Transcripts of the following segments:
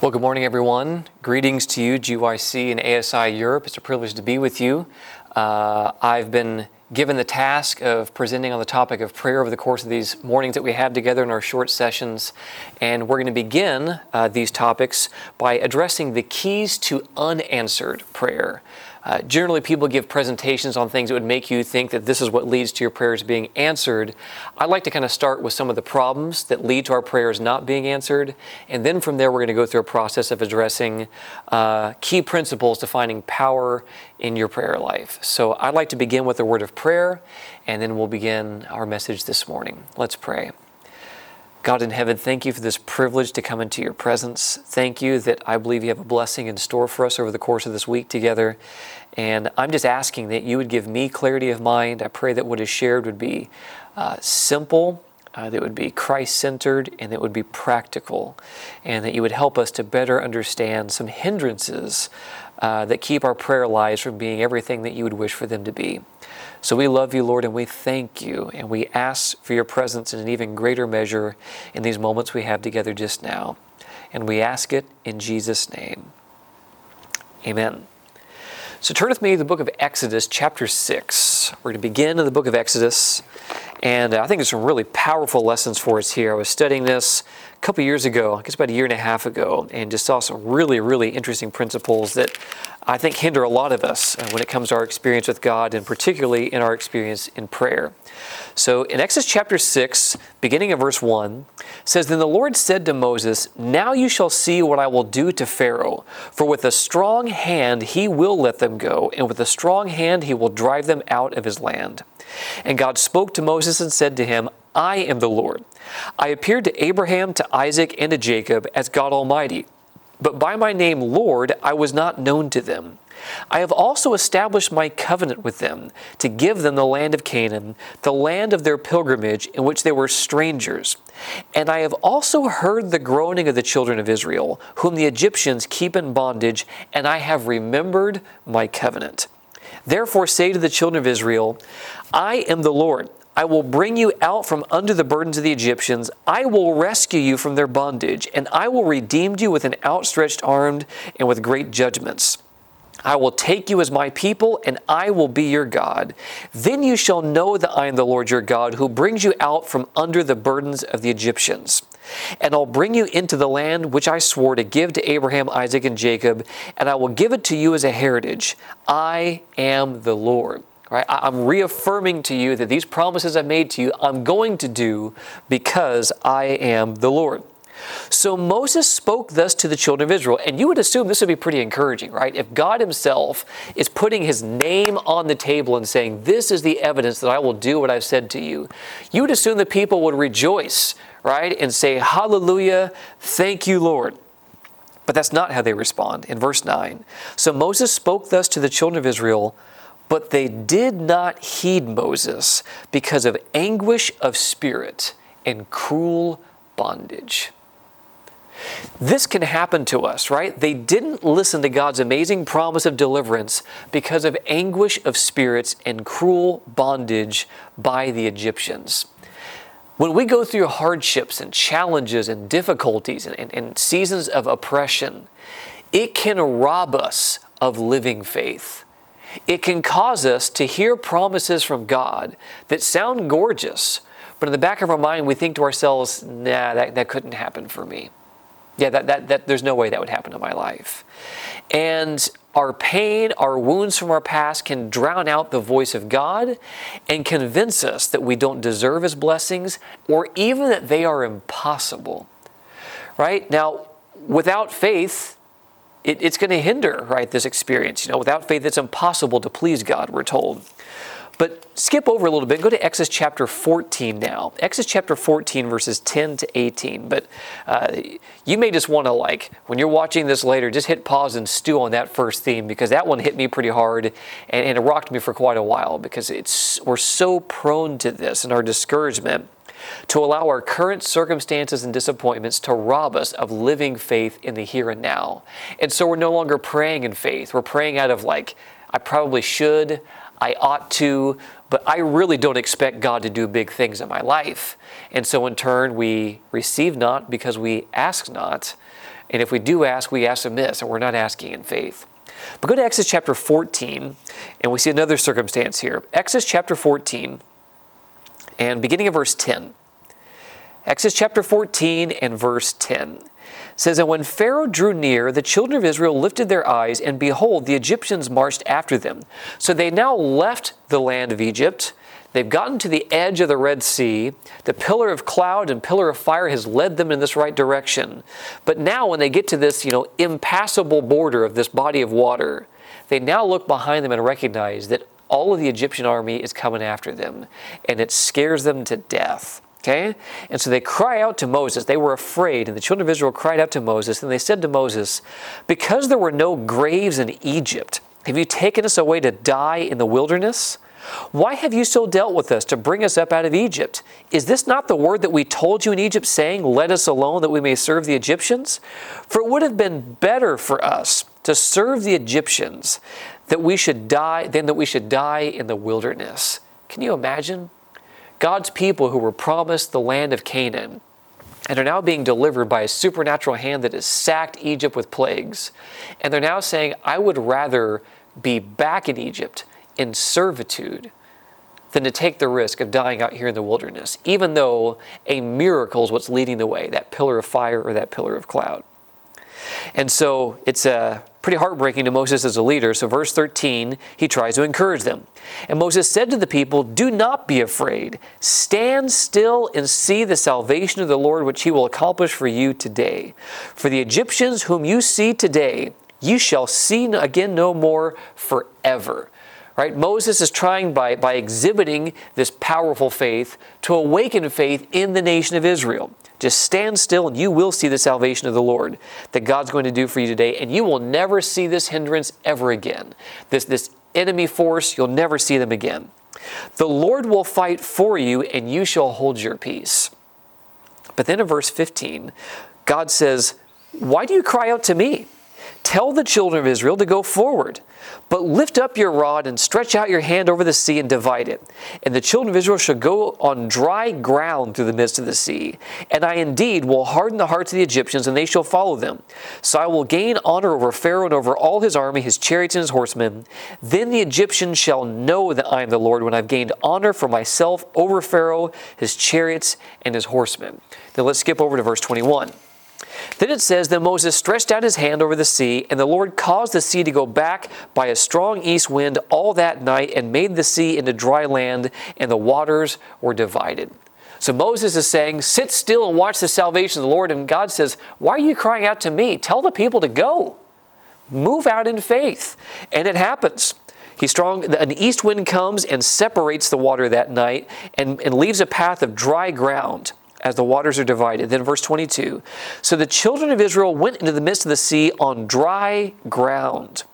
Well, good morning, everyone. Greetings to you, GYC and ASI Europe. It's a privilege to be with you. Uh, I've been given the task of presenting on the topic of prayer over the course of these mornings that we have together in our short sessions. And we're going to begin uh, these topics by addressing the keys to unanswered prayer. Uh, generally, people give presentations on things that would make you think that this is what leads to your prayers being answered. I'd like to kind of start with some of the problems that lead to our prayers not being answered, and then from there, we're going to go through a process of addressing uh, key principles to finding power in your prayer life. So, I'd like to begin with a word of prayer, and then we'll begin our message this morning. Let's pray. God in heaven, thank you for this privilege to come into your presence. Thank you that I believe you have a blessing in store for us over the course of this week together. And I'm just asking that you would give me clarity of mind. I pray that what is shared would be uh, simple, uh, that would be Christ centered, and that would be practical, and that you would help us to better understand some hindrances uh, that keep our prayer lives from being everything that you would wish for them to be. So we love you, Lord, and we thank you, and we ask for your presence in an even greater measure in these moments we have together just now. And we ask it in Jesus' name. Amen. So turn with me to the book of Exodus, chapter 6. We're going to begin in the book of Exodus, and I think there's some really powerful lessons for us here. I was studying this couple years ago, I guess about a year and a half ago, and just saw some really, really interesting principles that I think hinder a lot of us uh, when it comes to our experience with God, and particularly in our experience in prayer. So in Exodus chapter 6, beginning of verse 1, says, Then the Lord said to Moses, Now you shall see what I will do to Pharaoh, for with a strong hand he will let them go, and with a strong hand he will drive them out of his land. And God spoke to Moses and said to him, I am the Lord. I appeared to Abraham, to Isaac, and to Jacob as God Almighty. But by my name, Lord, I was not known to them. I have also established my covenant with them to give them the land of Canaan, the land of their pilgrimage in which they were strangers. And I have also heard the groaning of the children of Israel, whom the Egyptians keep in bondage, and I have remembered my covenant. Therefore, say to the children of Israel, I am the Lord. I will bring you out from under the burdens of the Egyptians. I will rescue you from their bondage, and I will redeem you with an outstretched arm and with great judgments. I will take you as my people, and I will be your God. Then you shall know that I am the Lord your God, who brings you out from under the burdens of the Egyptians. And I'll bring you into the land which I swore to give to Abraham, Isaac, and Jacob, and I will give it to you as a heritage. I am the Lord. Right? I'm reaffirming to you that these promises I've made to you, I'm going to do because I am the Lord. So Moses spoke thus to the children of Israel, and you would assume this would be pretty encouraging, right? If God Himself is putting His name on the table and saying, This is the evidence that I will do what I've said to you, you would assume the people would rejoice, right? And say, Hallelujah, thank you, Lord. But that's not how they respond. In verse 9, so Moses spoke thus to the children of Israel. But they did not heed Moses because of anguish of spirit and cruel bondage. This can happen to us, right? They didn't listen to God's amazing promise of deliverance because of anguish of spirits and cruel bondage by the Egyptians. When we go through hardships and challenges and difficulties and, and, and seasons of oppression, it can rob us of living faith. It can cause us to hear promises from God that sound gorgeous, but in the back of our mind, we think to ourselves, nah, that, that couldn't happen for me. Yeah, that, that, that, there's no way that would happen in my life. And our pain, our wounds from our past can drown out the voice of God and convince us that we don't deserve His blessings or even that they are impossible. Right? Now, without faith, it, it's going to hinder, right, this experience. You know, without faith, it's impossible to please God, we're told. But skip over a little bit. Go to Exodus chapter 14 now. Exodus chapter 14, verses 10 to 18. But uh, you may just want to, like, when you're watching this later, just hit pause and stew on that first theme because that one hit me pretty hard and, and it rocked me for quite a while because it's we're so prone to this and our discouragement to allow our current circumstances and disappointments to rob us of living faith in the here and now. And so we're no longer praying in faith. We're praying out of like, I probably should, I ought to, but I really don't expect God to do big things in my life. And so in turn, we receive not because we ask not. And if we do ask, we ask amiss, and we're not asking in faith. But go to Exodus chapter 14, and we see another circumstance here. Exodus chapter 14, and beginning of verse 10. Exodus chapter 14 and verse 10 says, And when Pharaoh drew near, the children of Israel lifted their eyes, and behold, the Egyptians marched after them. So they now left the land of Egypt. They've gotten to the edge of the Red Sea. The pillar of cloud and pillar of fire has led them in this right direction. But now, when they get to this, you know, impassable border of this body of water, they now look behind them and recognize that all of the Egyptian army is coming after them, and it scares them to death. Okay? And so they cry out to Moses. They were afraid, and the children of Israel cried out to Moses, and they said to Moses, Because there were no graves in Egypt, have you taken us away to die in the wilderness? Why have you so dealt with us to bring us up out of Egypt? Is this not the word that we told you in Egypt, saying, Let us alone that we may serve the Egyptians? For it would have been better for us to serve the Egyptians that we should die than that we should die in the wilderness. Can you imagine? God's people who were promised the land of Canaan and are now being delivered by a supernatural hand that has sacked Egypt with plagues. And they're now saying, I would rather be back in Egypt in servitude than to take the risk of dying out here in the wilderness, even though a miracle is what's leading the way that pillar of fire or that pillar of cloud. And so it's a pretty heartbreaking to Moses as a leader. So, verse 13, he tries to encourage them. And Moses said to the people, Do not be afraid. Stand still and see the salvation of the Lord, which he will accomplish for you today. For the Egyptians whom you see today, you shall see again no more forever. Right? Moses is trying by, by exhibiting this powerful faith to awaken faith in the nation of Israel. Just stand still and you will see the salvation of the Lord that God's going to do for you today, and you will never see this hindrance ever again. This, this enemy force, you'll never see them again. The Lord will fight for you, and you shall hold your peace. But then in verse 15, God says, Why do you cry out to me? Tell the children of Israel to go forward. But lift up your rod and stretch out your hand over the sea and divide it. And the children of Israel shall go on dry ground through the midst of the sea. And I indeed will harden the hearts of the Egyptians, and they shall follow them. So I will gain honor over Pharaoh and over all his army, his chariots and his horsemen. Then the Egyptians shall know that I am the Lord when I've gained honor for myself over Pharaoh, his chariots, and his horsemen. Now let's skip over to verse 21. Then it says, Then Moses stretched out his hand over the sea, and the Lord caused the sea to go back by a strong east wind all that night, and made the sea into dry land, and the waters were divided. So Moses is saying, Sit still and watch the salvation of the Lord. And God says, Why are you crying out to me? Tell the people to go. Move out in faith. And it happens. He's strong. An east wind comes and separates the water that night and, and leaves a path of dry ground as the waters are divided. Then, verse 22 So the children of Israel went into the midst of the sea on dry ground.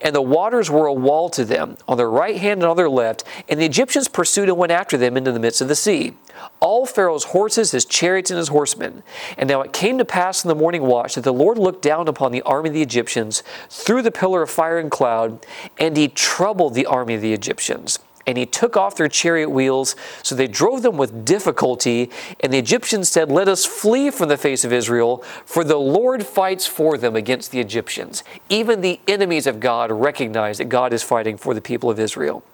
And the waters were a wall to them on their right hand and on their left. And the Egyptians pursued and went after them into the midst of the sea. All Pharaoh's horses, his chariots, and his horsemen. And now it came to pass in the morning watch that the Lord looked down upon the army of the Egyptians through the pillar of fire and cloud, and he troubled the army of the Egyptians and he took off their chariot wheels. So they drove them with difficulty. And the Egyptians said, Let us flee from the face of Israel, for the Lord fights for them against the Egyptians. Even the enemies of God recognize that God is fighting for the people of Israel.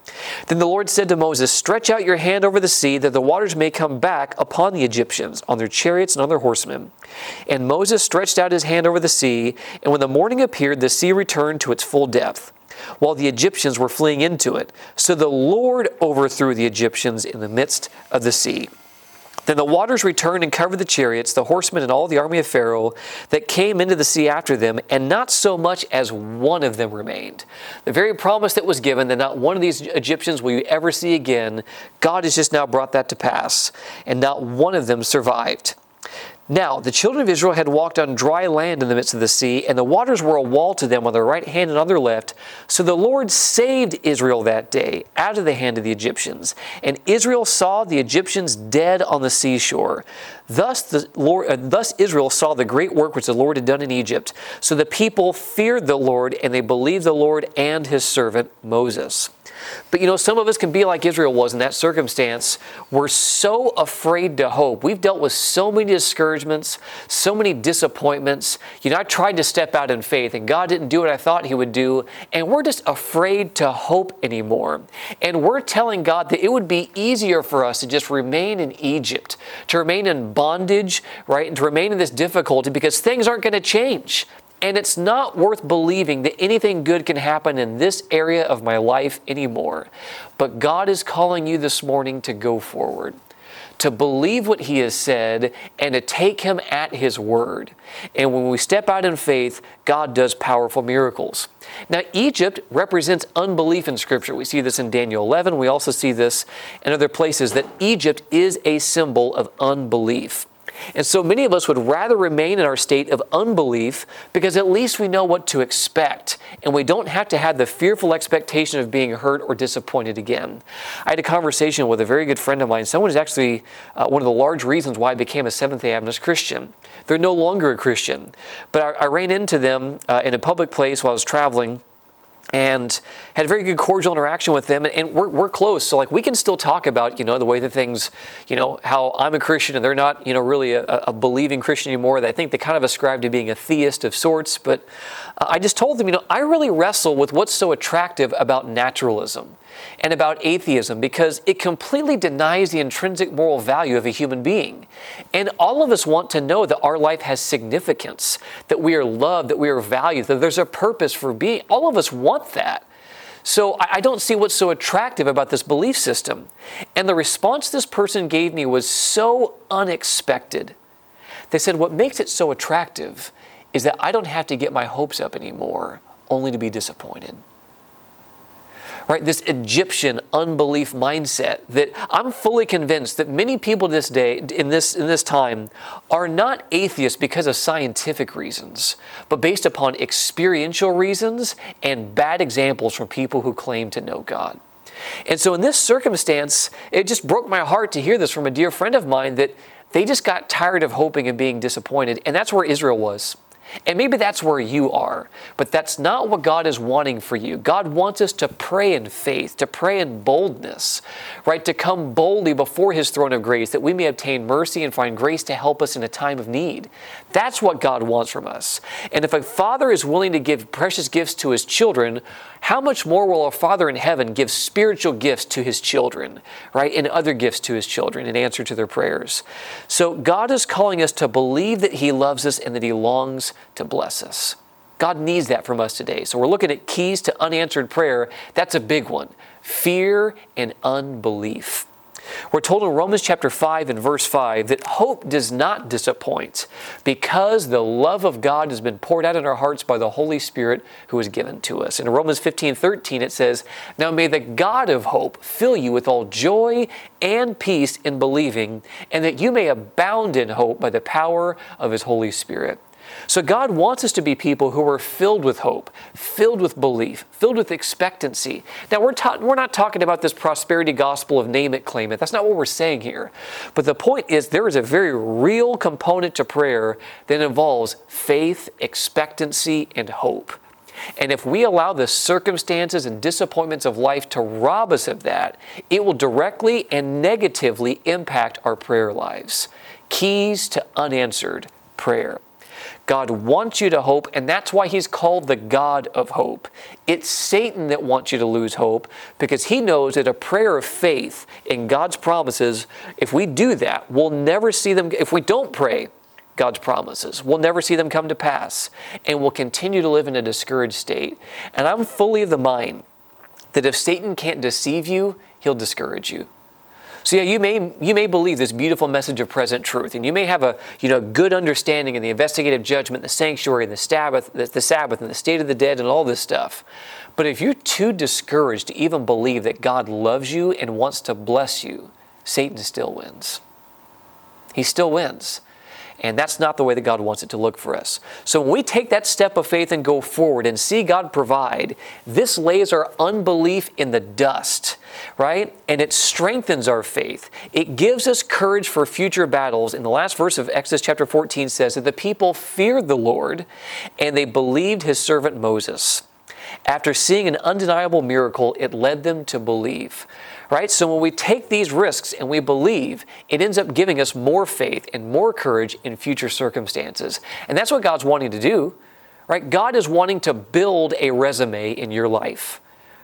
Then the Lord said to Moses, Stretch out your hand over the sea, that the waters may come back upon the Egyptians, on their chariots and on their horsemen. And Moses stretched out his hand over the sea, and when the morning appeared, the sea returned to its full depth while the Egyptians were fleeing into it. So the Lord overthrew the Egyptians in the midst of the sea. Then the waters returned and covered the chariots, the horsemen, and all the army of Pharaoh that came into the sea after them, and not so much as one of them remained. The very promise that was given that not one of these Egyptians will you ever see again, God has just now brought that to pass, and not one of them survived. Now, the children of Israel had walked on dry land in the midst of the sea, and the waters were a wall to them on their right hand and on their left. So the Lord saved Israel that day out of the hand of the Egyptians. And Israel saw the Egyptians dead on the seashore. Thus, the Lord, uh, thus Israel saw the great work which the Lord had done in Egypt. So the people feared the Lord, and they believed the Lord and his servant Moses. But you know, some of us can be like Israel was in that circumstance. We're so afraid to hope. We've dealt with so many discouragements, so many disappointments. You know, I tried to step out in faith and God didn't do what I thought He would do. And we're just afraid to hope anymore. And we're telling God that it would be easier for us to just remain in Egypt, to remain in bondage, right? And to remain in this difficulty because things aren't going to change. And it's not worth believing that anything good can happen in this area of my life anymore. But God is calling you this morning to go forward, to believe what He has said, and to take Him at His word. And when we step out in faith, God does powerful miracles. Now, Egypt represents unbelief in Scripture. We see this in Daniel 11. We also see this in other places that Egypt is a symbol of unbelief. And so many of us would rather remain in our state of unbelief because at least we know what to expect and we don't have to have the fearful expectation of being hurt or disappointed again. I had a conversation with a very good friend of mine. Someone is actually uh, one of the large reasons why I became a Seventh day Adventist Christian. They're no longer a Christian, but I, I ran into them uh, in a public place while I was traveling and had a very good cordial interaction with them and we're, we're close. So like we can still talk about you know the way that things you know how i'm a christian and they're not you know really a, a believing christian anymore i think they kind of ascribe to being a theist of sorts. But uh, i just told them you know i really wrestle with what's so attractive about naturalism and about atheism because it completely denies the intrinsic moral value of a human being. And all of us want to know that our life has significance, that we are loved, that we are valued, that there's a purpose for being. All of us want that. So I don't see what's so attractive about this belief system. And the response this person gave me was so unexpected. They said, What makes it so attractive is that I don't have to get my hopes up anymore, only to be disappointed right? This Egyptian unbelief mindset that I'm fully convinced that many people this day, in this, in this time, are not atheists because of scientific reasons, but based upon experiential reasons and bad examples from people who claim to know God. And so in this circumstance, it just broke my heart to hear this from a dear friend of mine that they just got tired of hoping and being disappointed. And that's where Israel was. And maybe that's where you are, but that's not what God is wanting for you. God wants us to pray in faith, to pray in boldness, right? To come boldly before His throne of grace that we may obtain mercy and find grace to help us in a time of need. That's what God wants from us. And if a father is willing to give precious gifts to his children, how much more will our Father in heaven give spiritual gifts to his children, right? And other gifts to his children in answer to their prayers. So God is calling us to believe that he loves us and that he longs to bless us. God needs that from us today. So we're looking at keys to unanswered prayer. That's a big one fear and unbelief. We're told in Romans chapter 5 and verse 5 that hope does not disappoint because the love of God has been poured out in our hearts by the Holy Spirit who is given to us. In Romans 15 13, it says, Now may the God of hope fill you with all joy and peace in believing, and that you may abound in hope by the power of his Holy Spirit. So God wants us to be people who are filled with hope, filled with belief, filled with expectancy. Now we're ta- we're not talking about this prosperity gospel of name it claim it. That's not what we're saying here. But the point is there is a very real component to prayer that involves faith, expectancy and hope. And if we allow the circumstances and disappointments of life to rob us of that, it will directly and negatively impact our prayer lives. Keys to unanswered prayer. God wants you to hope, and that's why He's called the God of hope. It's Satan that wants you to lose hope because he knows that a prayer of faith in God's promises, if we do that, we'll never see them. If we don't pray, God's promises. We'll never see them come to pass, and we'll continue to live in a discouraged state. And I'm fully of the mind that if Satan can't deceive you, he'll discourage you. So yeah, you may you may believe this beautiful message of present truth, and you may have a you know good understanding in the investigative judgment, the sanctuary, and the Sabbath, the, the Sabbath, and the state of the dead, and all this stuff. But if you're too discouraged to even believe that God loves you and wants to bless you, Satan still wins. He still wins. And that's not the way that God wants it to look for us. So when we take that step of faith and go forward and see God provide, this lays our unbelief in the dust, right? And it strengthens our faith. It gives us courage for future battles. In the last verse of Exodus chapter 14 says that the people feared the Lord and they believed his servant Moses. After seeing an undeniable miracle, it led them to believe. Right? So when we take these risks and we believe, it ends up giving us more faith and more courage in future circumstances. And that's what God's wanting to do. Right? God is wanting to build a resume in your life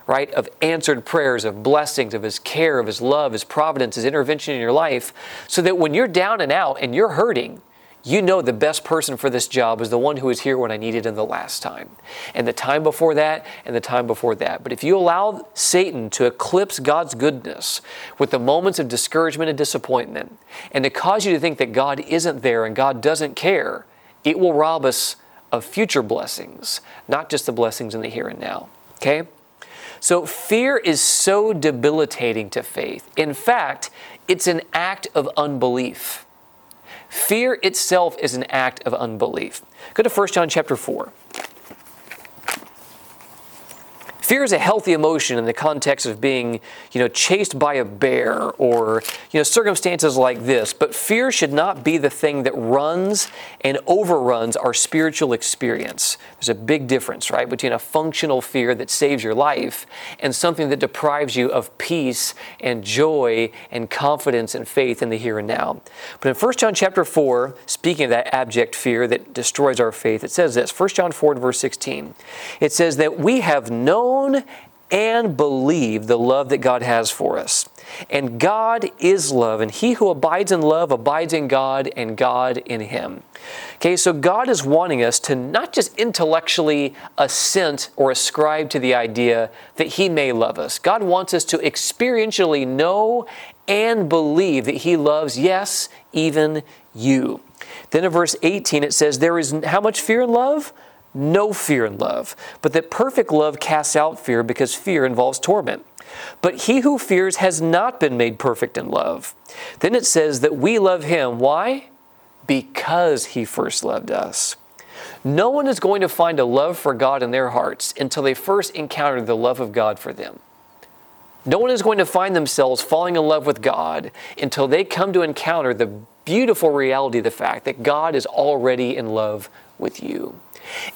right, of answered prayers, of blessings, of His care, of His love, His providence, His intervention in your life, so that when you're down and out and you're hurting, you know the best person for this job is the one who was here when I needed him the last time, and the time before that, and the time before that. But if you allow Satan to eclipse God's goodness with the moments of discouragement and disappointment, and to cause you to think that God isn't there and God doesn't care, it will rob us of future blessings, not just the blessings in the here and now. Okay? So, fear is so debilitating to faith. In fact, it's an act of unbelief. Fear itself is an act of unbelief. Go to 1 John chapter 4. Fear is a healthy emotion in the context of being, you know, chased by a bear or, you know, circumstances like this. But fear should not be the thing that runs and overruns our spiritual experience. There's a big difference, right, between a functional fear that saves your life and something that deprives you of peace and joy and confidence and faith in the here and now. But in 1 John chapter 4, speaking of that abject fear that destroys our faith, it says this, 1 John 4 verse 16. It says that we have known known and believe the love that God has for us. And God is love, and he who abides in love abides in God, and God in him. Okay, so God is wanting us to not just intellectually assent or ascribe to the idea that he may love us. God wants us to experientially know and believe that he loves, yes, even you. Then in verse 18 it says, There is how much fear and love? No fear in love, but that perfect love casts out fear because fear involves torment. But he who fears has not been made perfect in love. Then it says that we love him. Why? Because he first loved us. No one is going to find a love for God in their hearts until they first encounter the love of God for them. No one is going to find themselves falling in love with God until they come to encounter the beautiful reality of the fact that God is already in love with you.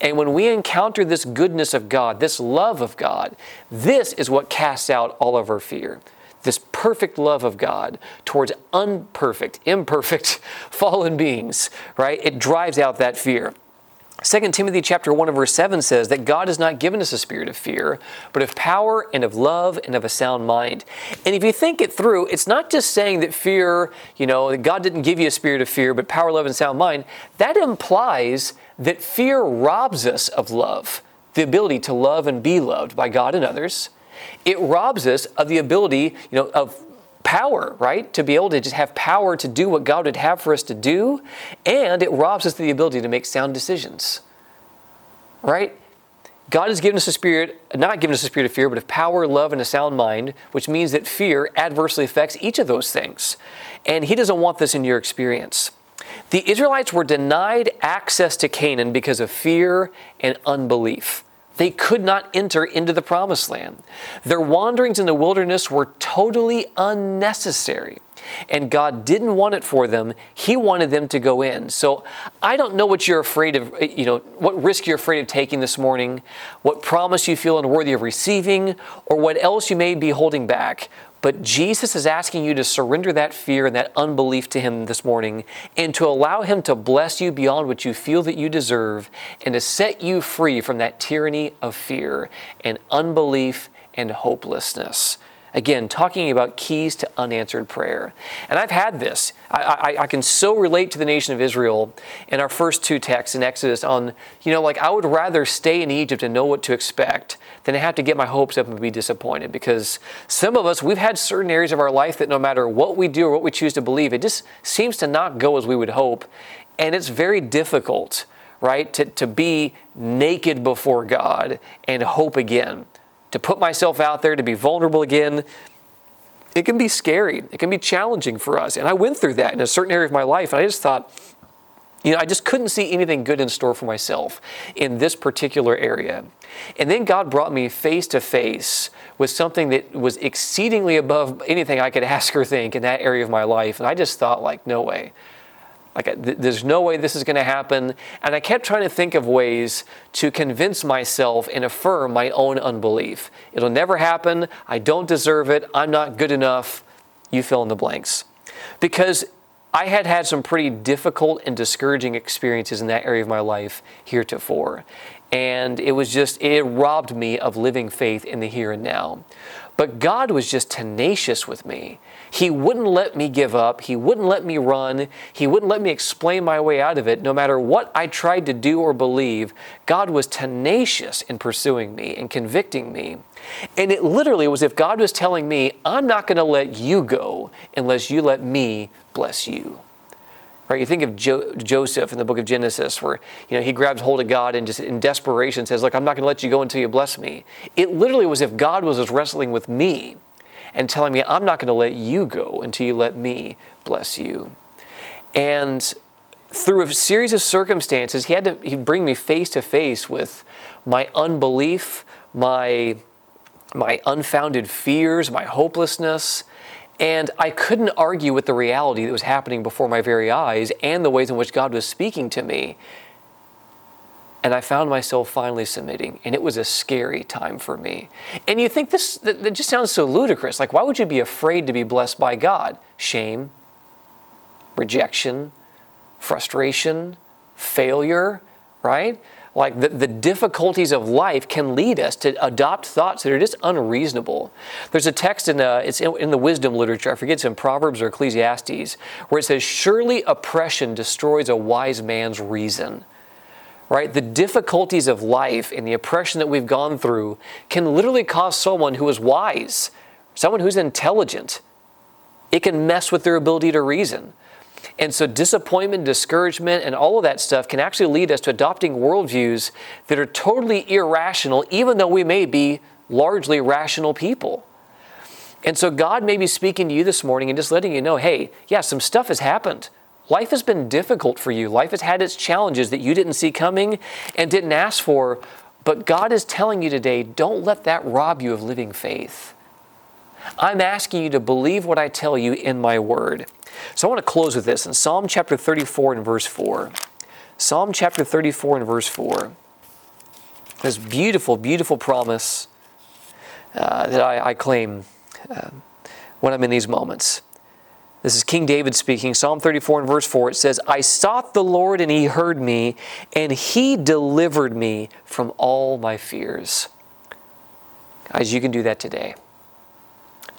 And when we encounter this goodness of God, this love of God, this is what casts out all of our fear. This perfect love of God towards unperfect, imperfect, fallen beings, right? It drives out that fear. 2 Timothy chapter 1 and verse 7 says that God has not given us a spirit of fear, but of power and of love and of a sound mind. And if you think it through, it's not just saying that fear, you know, that God didn't give you a spirit of fear, but power, love, and sound mind. That implies that fear robs us of love, the ability to love and be loved by God and others. It robs us of the ability, you know, of power, right? To be able to just have power to do what God would have for us to do, and it robs us of the ability to make sound decisions. Right? God has given us a spirit, not given us a spirit of fear, but of power, love, and a sound mind, which means that fear adversely affects each of those things. And He doesn't want this in your experience. The Israelites were denied access to Canaan because of fear and unbelief. They could not enter into the promised land. Their wanderings in the wilderness were totally unnecessary. And God didn't want it for them. He wanted them to go in. So I don't know what you're afraid of, eh, you know, what risk you're afraid of taking this morning, what promise you feel unworthy of receiving, or what else you may be holding back. But Jesus is asking you to surrender that fear and that unbelief to Him this morning and to allow Him to bless you beyond what you feel that you deserve and to set you free from that tyranny of fear and unbelief and hopelessness. Again, talking about keys to unanswered prayer. And I've had this. I, I, I, can so relate to the nation of Israel in our first two texts in Exodus on, you know, like I would rather stay in Egypt and know what to expect than have to get my hopes up and be disappointed. Because some of us, we've had certain areas of our life that no matter what we do or what we choose to believe, it just seems to not go as we would hope. And it's very difficult, right, to, to be naked before God and hope again to put myself out there, to be vulnerable again, it can be scary. It can be challenging for us. And I went through that in a certain area of my life. And I just thought, you know, I just couldn't see anything good in store for myself in this particular area. And then God brought me face to face with something that was exceedingly above anything I could ask or think in that area of my life. And I just thought, like, no way. Like, uh, th- there's no way this is going to happen. And I kept trying to think of ways to convince myself and affirm my own unbelief. It'll never happen. I don't deserve it. I'm not good enough. You fill in the blanks. Because I had had some pretty difficult and discouraging experiences in that area of my life heretofore. And it was just, it robbed me of living faith in the here and now. But God was just tenacious with me. He wouldn't let me give up. He wouldn't let me run. He wouldn't let me explain my way out of it. No matter what I tried to do or believe, God was tenacious in pursuing me and convicting me. And it literally was if God was telling me, I'm not going to let you go unless you let me bless you. Right? You think of jo- Joseph in the book of Genesis, where you know he grabs hold of God and just in desperation says, "Look, I'm not going to let you go until you bless me." It literally was if God was just wrestling with me and telling me, "I'm not going to let you go until you let me bless you." And through a series of circumstances, he had to he'd bring me face to face with my unbelief, my my unfounded fears, my hopelessness, and I couldn't argue with the reality that was happening before my very eyes and the ways in which God was speaking to me. And I found myself finally submitting, and it was a scary time for me. And you think this that, that just sounds so ludicrous. Like, why would you be afraid to be blessed by God? Shame, rejection, frustration, failure, right? like the, the difficulties of life can lead us to adopt thoughts that are just unreasonable. There's a text in, uh, it's in, in the wisdom literature, I forget it's in Proverbs or Ecclesiastes, where it says, Surely oppression destroys a wise man's reason. Right? The difficulties of life and the oppression that we've gone through can literally cause someone who is wise, someone who's intelligent, it can mess with their ability to reason. And so, disappointment, discouragement, and all of that stuff can actually lead us to adopting worldviews that are totally irrational, even though we may be largely rational people. And so, God may be speaking to you this morning and just letting you know hey, yeah, some stuff has happened. Life has been difficult for you. Life has had its challenges that you didn't see coming and didn't ask for. But God is telling you today don't let that rob you of living faith. I'm asking you to believe what I tell you in my word. So I want to close with this in Psalm chapter 34 and verse 4. Psalm chapter 34 and verse 4. This beautiful, beautiful promise uh, that I, I claim uh, when I'm in these moments. This is King David speaking, Psalm 34 and verse 4. It says, I sought the Lord and he heard me, and he delivered me from all my fears. Guys, you can do that today.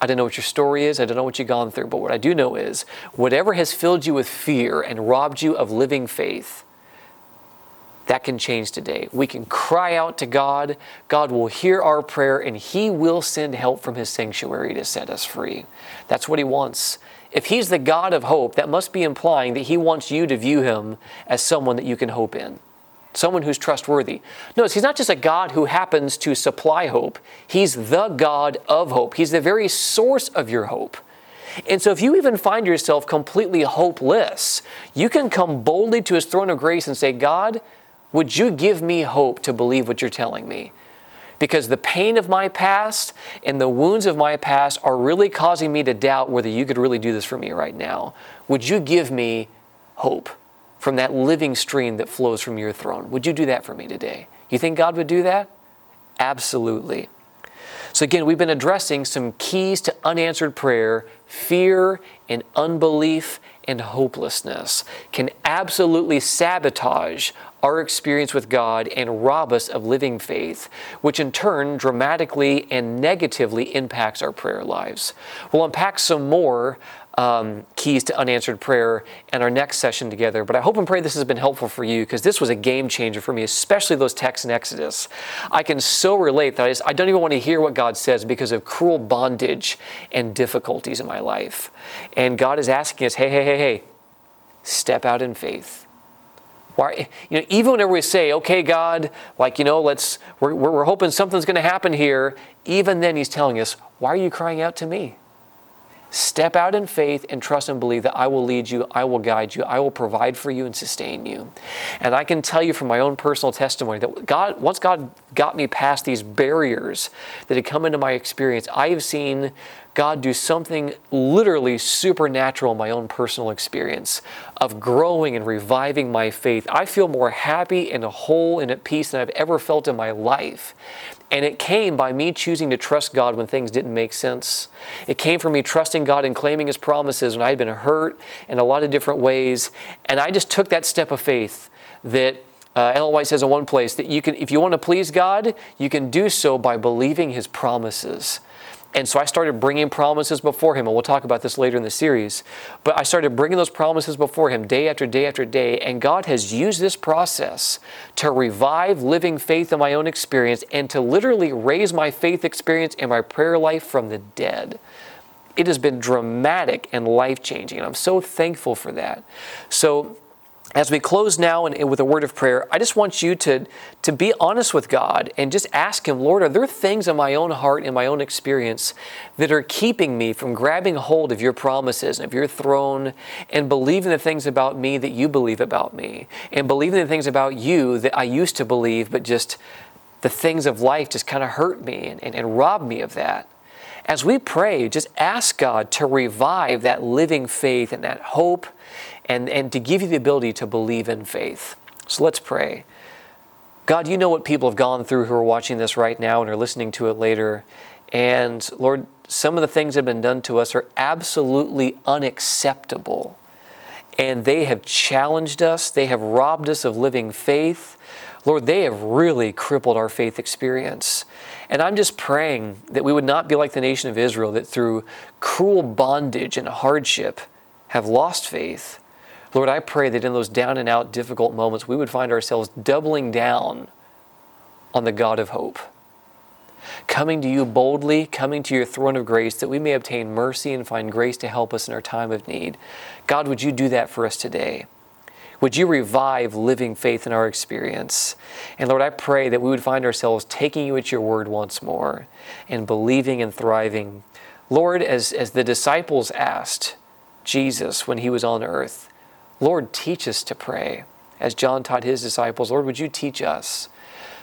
I don't know what your story is. I don't know what you've gone through. But what I do know is whatever has filled you with fear and robbed you of living faith, that can change today. We can cry out to God. God will hear our prayer and He will send help from His sanctuary to set us free. That's what He wants. If He's the God of hope, that must be implying that He wants you to view Him as someone that you can hope in someone who's trustworthy. Notice, he's not just a God who happens to supply hope, he's the God of hope. He's the very source of your hope. And so, if you even find yourself completely hopeless, you can come boldly to his throne of grace and say, God, would you give me hope to believe what you're telling me? Because the pain of my past and the wounds of my past are really causing me to doubt whether you could really do this for me right now. Would you give me hope? from that living stream that flows from your throne. Would you do that for me today? You think God would do that? Absolutely. So, again, we've been addressing some keys to unanswered prayer fear and unbelief and hopelessness can absolutely sabotage our experience with God and rob us of living faith, which in turn dramatically and negatively impacts our prayer lives. We'll unpack some more um, keys to unanswered prayer and our next session together. But I hope and pray this has been helpful for you because this was a game changer for me, especially those texts in Exodus. I can so relate that I, just, I don't even want to hear what God says because of cruel bondage and difficulties in my life. And God is asking us, hey, hey, hey, hey, step out in faith. Why, you know, even whenever we say, okay, God, like, you know, let's, we're, we're hoping something's going to happen here, even then He's telling us, why are you crying out to me? Step out in faith and trust and believe that I will lead you, I will guide you, I will provide for you and sustain you. And I can tell you from my own personal testimony that God, once God got me past these barriers that had come into my experience, I have seen God do something literally supernatural in my own personal experience of growing and reviving my faith. I feel more happy and whole and at peace than I've ever felt in my life. And it came by me choosing to trust God when things didn't make sense. It came from me trusting God and claiming His promises when I had been hurt in a lot of different ways. And I just took that step of faith that uh, Ellen White says in one place that you can, if you want to please God, you can do so by believing His promises. And so I started bringing promises before him, and we'll talk about this later in the series. But I started bringing those promises before him day after day after day, and God has used this process to revive living faith in my own experience and to literally raise my faith experience and my prayer life from the dead. It has been dramatic and life changing, and I'm so thankful for that. So, as we close now and, with a word of prayer, I just want you to, to be honest with God and just ask Him, Lord, are there things in my own heart, in my own experience, that are keeping me from grabbing hold of your promises and of your throne and believing the things about me that you believe about me and believing the things about you that I used to believe, but just the things of life just kind of hurt me and, and, and rob me of that? As we pray, just ask God to revive that living faith and that hope and, and to give you the ability to believe in faith. So let's pray. God, you know what people have gone through who are watching this right now and are listening to it later. And Lord, some of the things that have been done to us are absolutely unacceptable. And they have challenged us, they have robbed us of living faith. Lord, they have really crippled our faith experience. And I'm just praying that we would not be like the nation of Israel, that through cruel bondage and hardship have lost faith. Lord, I pray that in those down and out difficult moments, we would find ourselves doubling down on the God of hope. Coming to you boldly, coming to your throne of grace, that we may obtain mercy and find grace to help us in our time of need. God, would you do that for us today? Would you revive living faith in our experience? And Lord, I pray that we would find ourselves taking you at your word once more and believing and thriving. Lord, as, as the disciples asked Jesus when he was on earth, Lord, teach us to pray. As John taught his disciples, Lord, would you teach us?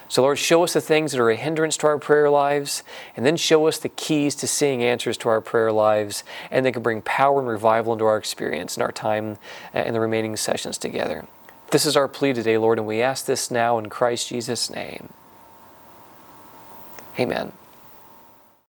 So, Lord, show us the things that are a hindrance to our prayer lives, and then show us the keys to seeing answers to our prayer lives, and they can bring power and revival into our experience in our time uh, and the remaining sessions together. This is our plea today, Lord, and we ask this now in Christ Jesus' name. Amen.